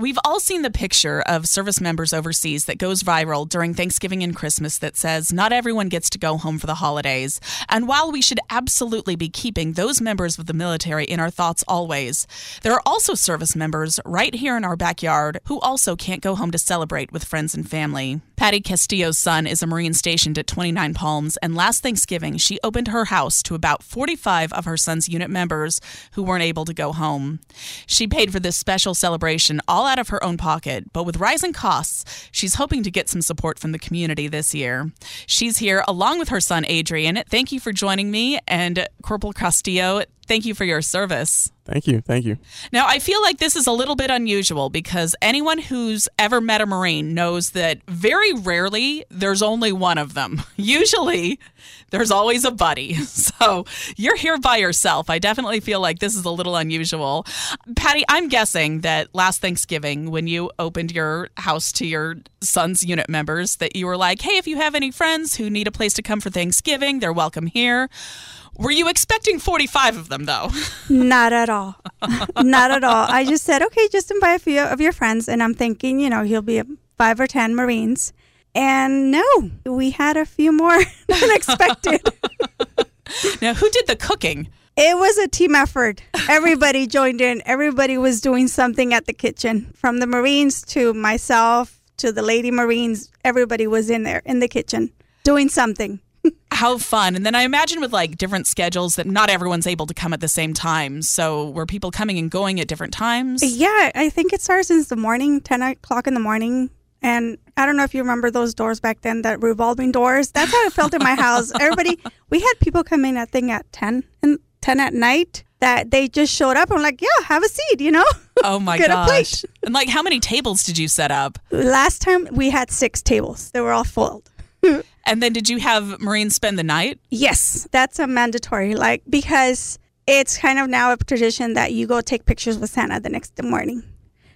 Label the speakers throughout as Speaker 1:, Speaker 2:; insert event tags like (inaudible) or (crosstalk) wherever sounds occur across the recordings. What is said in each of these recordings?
Speaker 1: We've all seen the picture of service members overseas that goes viral during Thanksgiving and Christmas that says not everyone gets to go home for the holidays. And while we should absolutely be keeping those members of the military in our thoughts always, there are also service members right here in our backyard who also can't go home to celebrate with friends and family. Pattie Castillo's son is a Marine stationed at 29 Palms, and last Thanksgiving she opened her house to about 45 of her son's unit members who weren't able to go home. She paid for this special celebration all out of her own pocket, but with rising costs, she's hoping to get some support from the community this year. She's here along with her son Adrien. Thank you for joining me, and Corporal Castillo, thank you for your service.
Speaker 2: Thank you. Thank you.
Speaker 1: Now, I feel like this is a little bit unusual because anyone who's ever met a Marine knows that very rarely there's only one of them. (laughs) Usually, there's always a buddy. (laughs) So you're here by yourself. I definitely feel like this is a little unusual. Pattie, I'm guessing that last Thanksgiving, when you opened your house to your son's unit members, that you were like, hey, if you have any friends who need a place to come for Thanksgiving, they're welcome here. Were you expecting 45 of them, though? (laughs)
Speaker 3: Not at all. (laughs) Not at all. I just said, okay, just invite a few of your friends. And I'm thinking, you know, he'll be five or 10 Marines. And no, we had a few more (laughs) than expected.
Speaker 1: now, who did the cooking?
Speaker 3: It was a team effort. Everybody joined in. Everybody was doing something at the kitchen, from the Marines to myself to the lady Marines. Everybody was in there in the kitchen doing something.
Speaker 1: How fun. And then I imagine with like different schedules that not everyone's able to come at the same time. So were people coming and going at different times?
Speaker 3: Yeah, I think it starts in the morning, 10 o'clock in the morning. And I don't know if you remember those doors back then, that revolving doors. That's how it felt in my house. (laughs) Everybody, we had people come in, I think, at 10 and 10 at night that they just showed up and were like, yeah, have a seat, you know? (laughs)
Speaker 1: Oh my (laughs)
Speaker 3: Get a
Speaker 1: gosh.
Speaker 3: plate.
Speaker 1: And like, how many tables did you set up?
Speaker 3: Last time we had six tables. They were all full.
Speaker 1: And then did you have Marines spend the night?
Speaker 3: Yes, that's a mandatory, like, because it's kind of now a tradition that you go take pictures with Santa the next morning.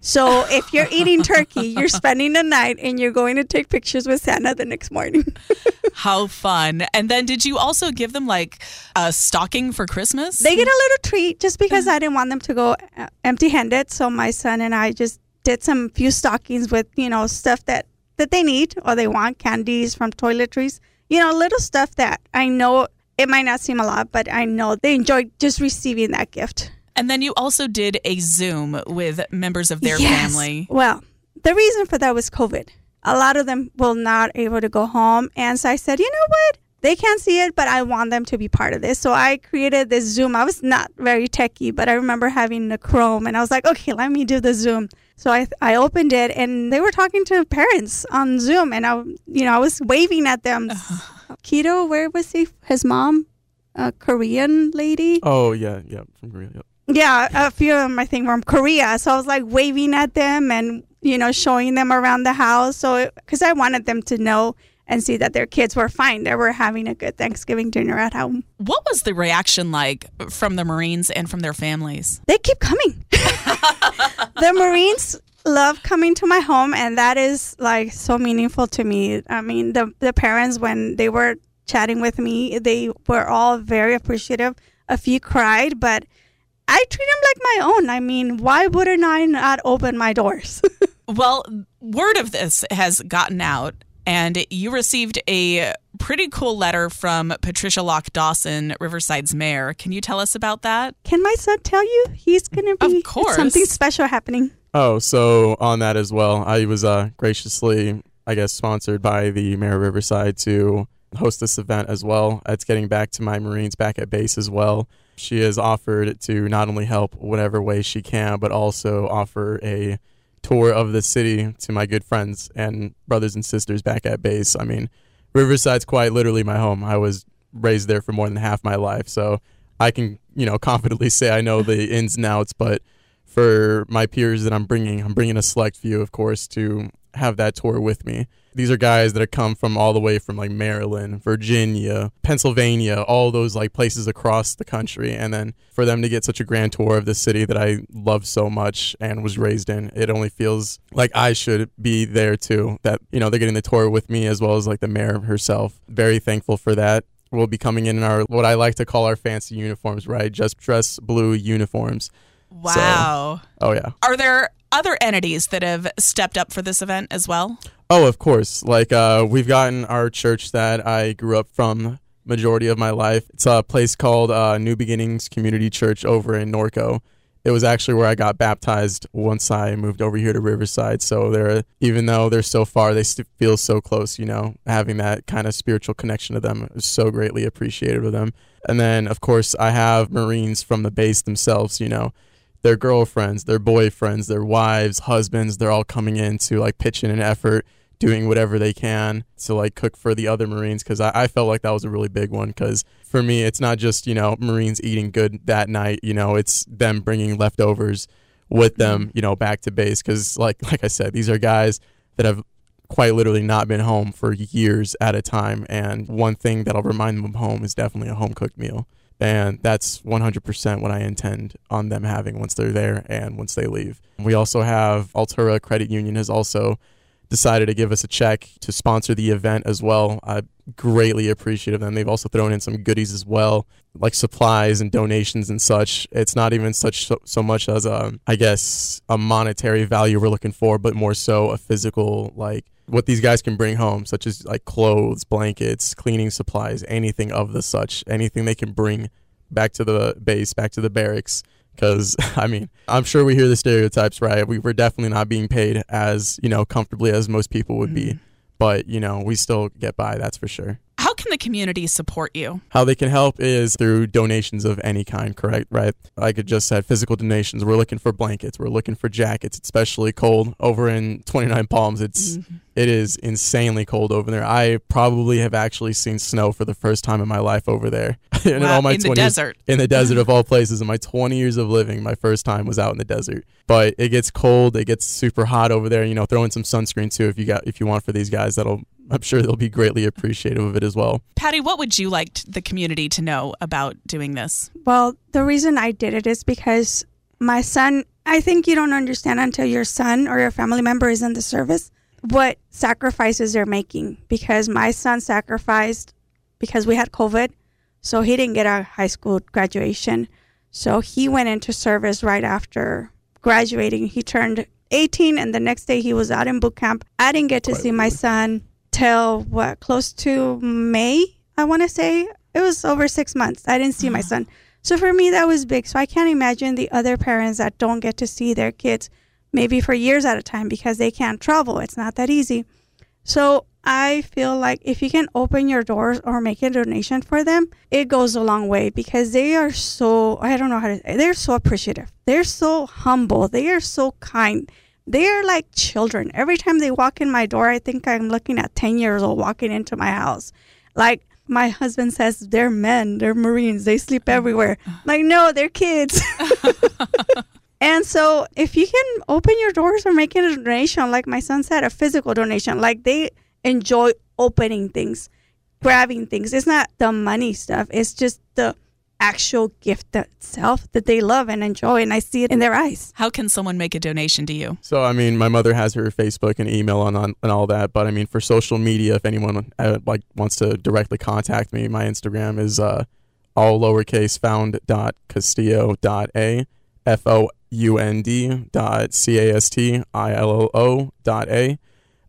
Speaker 3: So (laughs) if you're eating turkey, you're spending the night and you're going to take pictures with Santa the next morning. (laughs)
Speaker 1: How fun. And then did you also give them like a stocking for Christmas?
Speaker 3: They get a little treat just because I didn't want them to go uh, empty handed. So my son and I just did some few stockings with, you know, stuff that, that they need or they want, candies from toiletries, you know, little stuff that I know it might not seem a lot, but I know they enjoy just receiving that gift.
Speaker 1: And then you also did a Zoom with members of their
Speaker 3: Yes.
Speaker 1: family.
Speaker 3: Well, the reason for that was COVID. A lot of them will not able to go home, and so I said, you know what? They can't see it, but I want them to be part of this. So I created this Zoom. I was not very techy, but I remember having the Chrome, and I was like, okay, let me do the Zoom. So I I opened it, and they were talking to parents on Zoom, and I you know I was waving at them. Uh-huh. Keto, where was he? His mom, a Korean lady.
Speaker 2: Oh yeah, yeah, from Korea. Yep.
Speaker 3: Yeah, a few of them I think from Korea. So I was like waving at them and you know showing them around the house. So because I wanted them to know and see that their kids were fine. They were having a good Thanksgiving dinner at home.
Speaker 1: What was the reaction like from the Marines and from their families?
Speaker 3: They keep coming. (laughs) the Marines love coming to my home, and that is like so meaningful to me. I mean, the the parents when they were chatting with me, they were all very appreciative. A few cried, but I treat them like my own. I mean, why wouldn't I not open my doors? (laughs)
Speaker 1: Well, word of this has gotten out. And you received a pretty cool letter from Patricia Lock Dawson, Riverside's mayor. Can you tell us about that?
Speaker 3: Can my son tell you? He's going to be
Speaker 1: Of course.
Speaker 3: something special happening.
Speaker 2: Oh, so on that as well, I was uh, graciously, I guess, sponsored by the Mayor of Riverside to host this event as well. It's getting back to my Marines back at base as well. She has offered to not only help whatever way she can, but also offer a tour of the city to my good friends and brothers and sisters back at base. I mean, Riverside's quite literally my home. I was raised there for more than half my life, so I can, you know, (laughs) confidently say I know the ins and outs, but for my peers that I'm bringing, I'm bringing a select few, of course, to have that tour with me. These are guys that have come from all the way from like Maryland, Virginia, Pennsylvania, all those like places across the country. And then for them to get such a grand tour of the city that I love so much and was raised in, it only feels like I should be there too. That, you know, they're getting the tour with me as well as like the mayor herself. Very thankful for that. We'll be coming in in our, what I like to call our fancy uniforms, right? Just dress blue uniforms.
Speaker 1: Wow.
Speaker 2: Oh, yeah.
Speaker 1: Are there other entities that have stepped up for this event as well?
Speaker 2: Oh, of course. Like uh, we've gotten our church that I grew up from majority of my life. It's a place called uh, New Beginnings Community Church over in Norco. It was actually where I got baptized once I moved over here to Riverside. So they're even though they're so far, they still feel so close. You know, having that kind of spiritual connection to them is so greatly appreciated with them. And then, of course, I have Marines from the base themselves. You know, their girlfriends, their boyfriends, their wives, husbands, they're all coming in to like pitch in an effort, doing whatever they can to like cook for the other Marines. Cause I, I felt like that was a really big one. Cause for me, it's not just, you know, Marines eating good that night, you know, it's them bringing leftovers with mm-hmm. them, you know, back to base. Cause like, like I said, these are guys that have quite literally not been home for years at a time. And one thing that'll remind them of home is definitely a home cooked meal and that's 100% what I intend on them having once they're there and once they leave. We also have Altura Credit Union has also decided to give us a check to sponsor the event as well. I greatly appreciate of them. They've also thrown in some goodies as well, like supplies and donations and such. It's not even such so, so much as a, I guess, a monetary value we're looking for, but more so a physical like what these guys can bring home, such as like clothes, blankets, cleaning supplies, anything of the such, anything they can bring back to the base, back to the barracks. Because (laughs) I mean, I'm sure we hear the stereotypes, right? We were definitely not being paid as you know comfortably as most people would be, mm-hmm. but you know we still get by. That's for sure.
Speaker 1: Can the community support you?
Speaker 2: How they can help is through donations of any kind, correct? Right? Like I just said, physical donations. We're looking for blankets. We're looking for jackets. It's especially cold over in 29 Palms. It's mm-hmm. it is insanely cold over there. I probably have actually seen snow for the first time in my life over there. (laughs) in
Speaker 1: Wow,
Speaker 2: all my
Speaker 1: in the
Speaker 2: 20
Speaker 1: desert.
Speaker 2: in the desert (laughs) of all places. In my 20 years of living, my first time was out in the desert. But it gets cold. It gets super hot over there. You know, throw in some sunscreen too if you got if you want for these guys. That'll I'm sure they'll be greatly appreciative of it as well.
Speaker 1: Pattie, what would you like the community to know about doing this?
Speaker 3: Well, the reason I did it is because my son, I think you don't understand until your son or your family member is in the service what sacrifices they're making. Because my son sacrificed because we had COVID, so he didn't get a high school graduation. So he went into service right after graduating. He turned 18, and the next day he was out in boot camp. I didn't get to see my son till what, close to May, I want to say. It was over six months. I didn't see my ah. son. So for me, that was big. So I can't imagine the other parents that don't get to see their kids maybe for years at a time because they can't travel. It's not that easy. So I feel like if you can open your doors or make a donation for them, it goes a long way because they are so, I don't know how to, they're so appreciative. They're so humble. They are so kind. They are like children. Every time they walk in my door, I think I'm looking at 10 years old walking into my house. Like my husband says, they're men, they're Marines, they sleep uh-huh. everywhere. Like, no, they're kids. (laughs) And so, if you can open your doors or make a donation, like my son said, a physical donation, like they enjoy opening things, grabbing things. It's not the money stuff, it's just the actual gift itself that they love and enjoy. And I see it in their eyes.
Speaker 1: How can someone make a donation to you?
Speaker 2: So I mean, my mother has her Facebook and email and on and all that. But I mean, for social media, if anyone uh, like wants to directly contact me, my Instagram is uh, all lowercase found dot castillo dot a f o u n d dot c a s t i l l o dot a.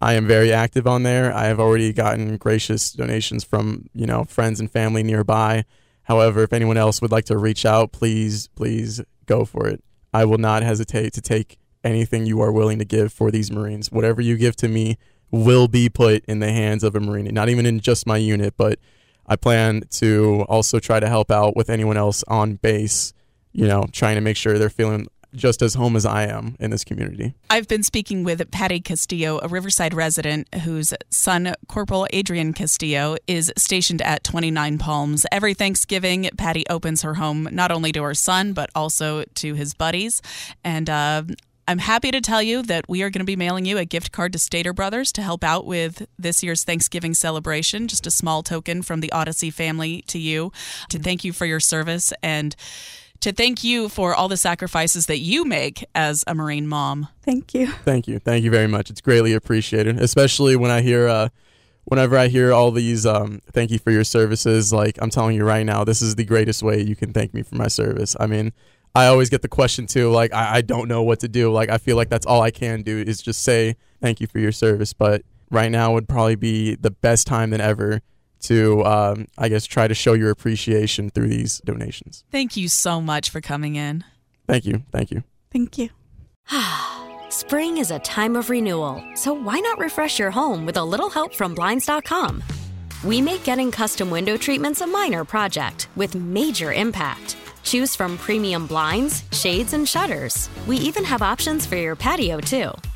Speaker 2: I am very active on there. I have already gotten gracious donations from, you know, friends and family nearby. However, if anyone else would like to reach out, please, please go for it. I will not hesitate to take anything you are willing to give for these Marines. Whatever you give to me will be put in the hands of a Marine, not even in just my unit, but I plan to also try to help out with anyone else on base, you know, trying to make sure they're feeling just as home as I am in this community.
Speaker 1: I've been speaking with Pattie Castillo, a Riverside resident whose son, Corporal Adrien Castillo, is stationed at 29 Palms. Every Thanksgiving, Pattie opens her home not only to her son, but also to his buddies. And uh, I'm happy to tell you that we are going to be mailing you a gift card to Stater Brothers to help out with this year's Thanksgiving celebration. Just a small token from the Audacy family to you to thank you for your service and to thank you for all the sacrifices that you make as a Marine mom.
Speaker 3: Thank you.
Speaker 2: Thank you. Thank you very much. It's greatly appreciated, especially when I hear, uh, whenever I hear all these, um, thank you for your services. Like, I'm telling you right now, this is the greatest way you can thank me for my service. I mean, I always get the question too, like, I, I don't know what to do. Like, I feel like that's all I can do is just say thank you for your service. But right now would probably be the best time than ever to, um, I guess, try to show your appreciation through these donations.
Speaker 1: Thank you so much for coming in.
Speaker 2: Thank you. Thank you.
Speaker 3: Thank you. (sighs)
Speaker 4: Spring is a time of renewal, so why not refresh your home with a little help from Blinds.com? We make getting custom window treatments a minor project with major impact. Choose from premium blinds, shades, and shutters. We even have options for your patio, too.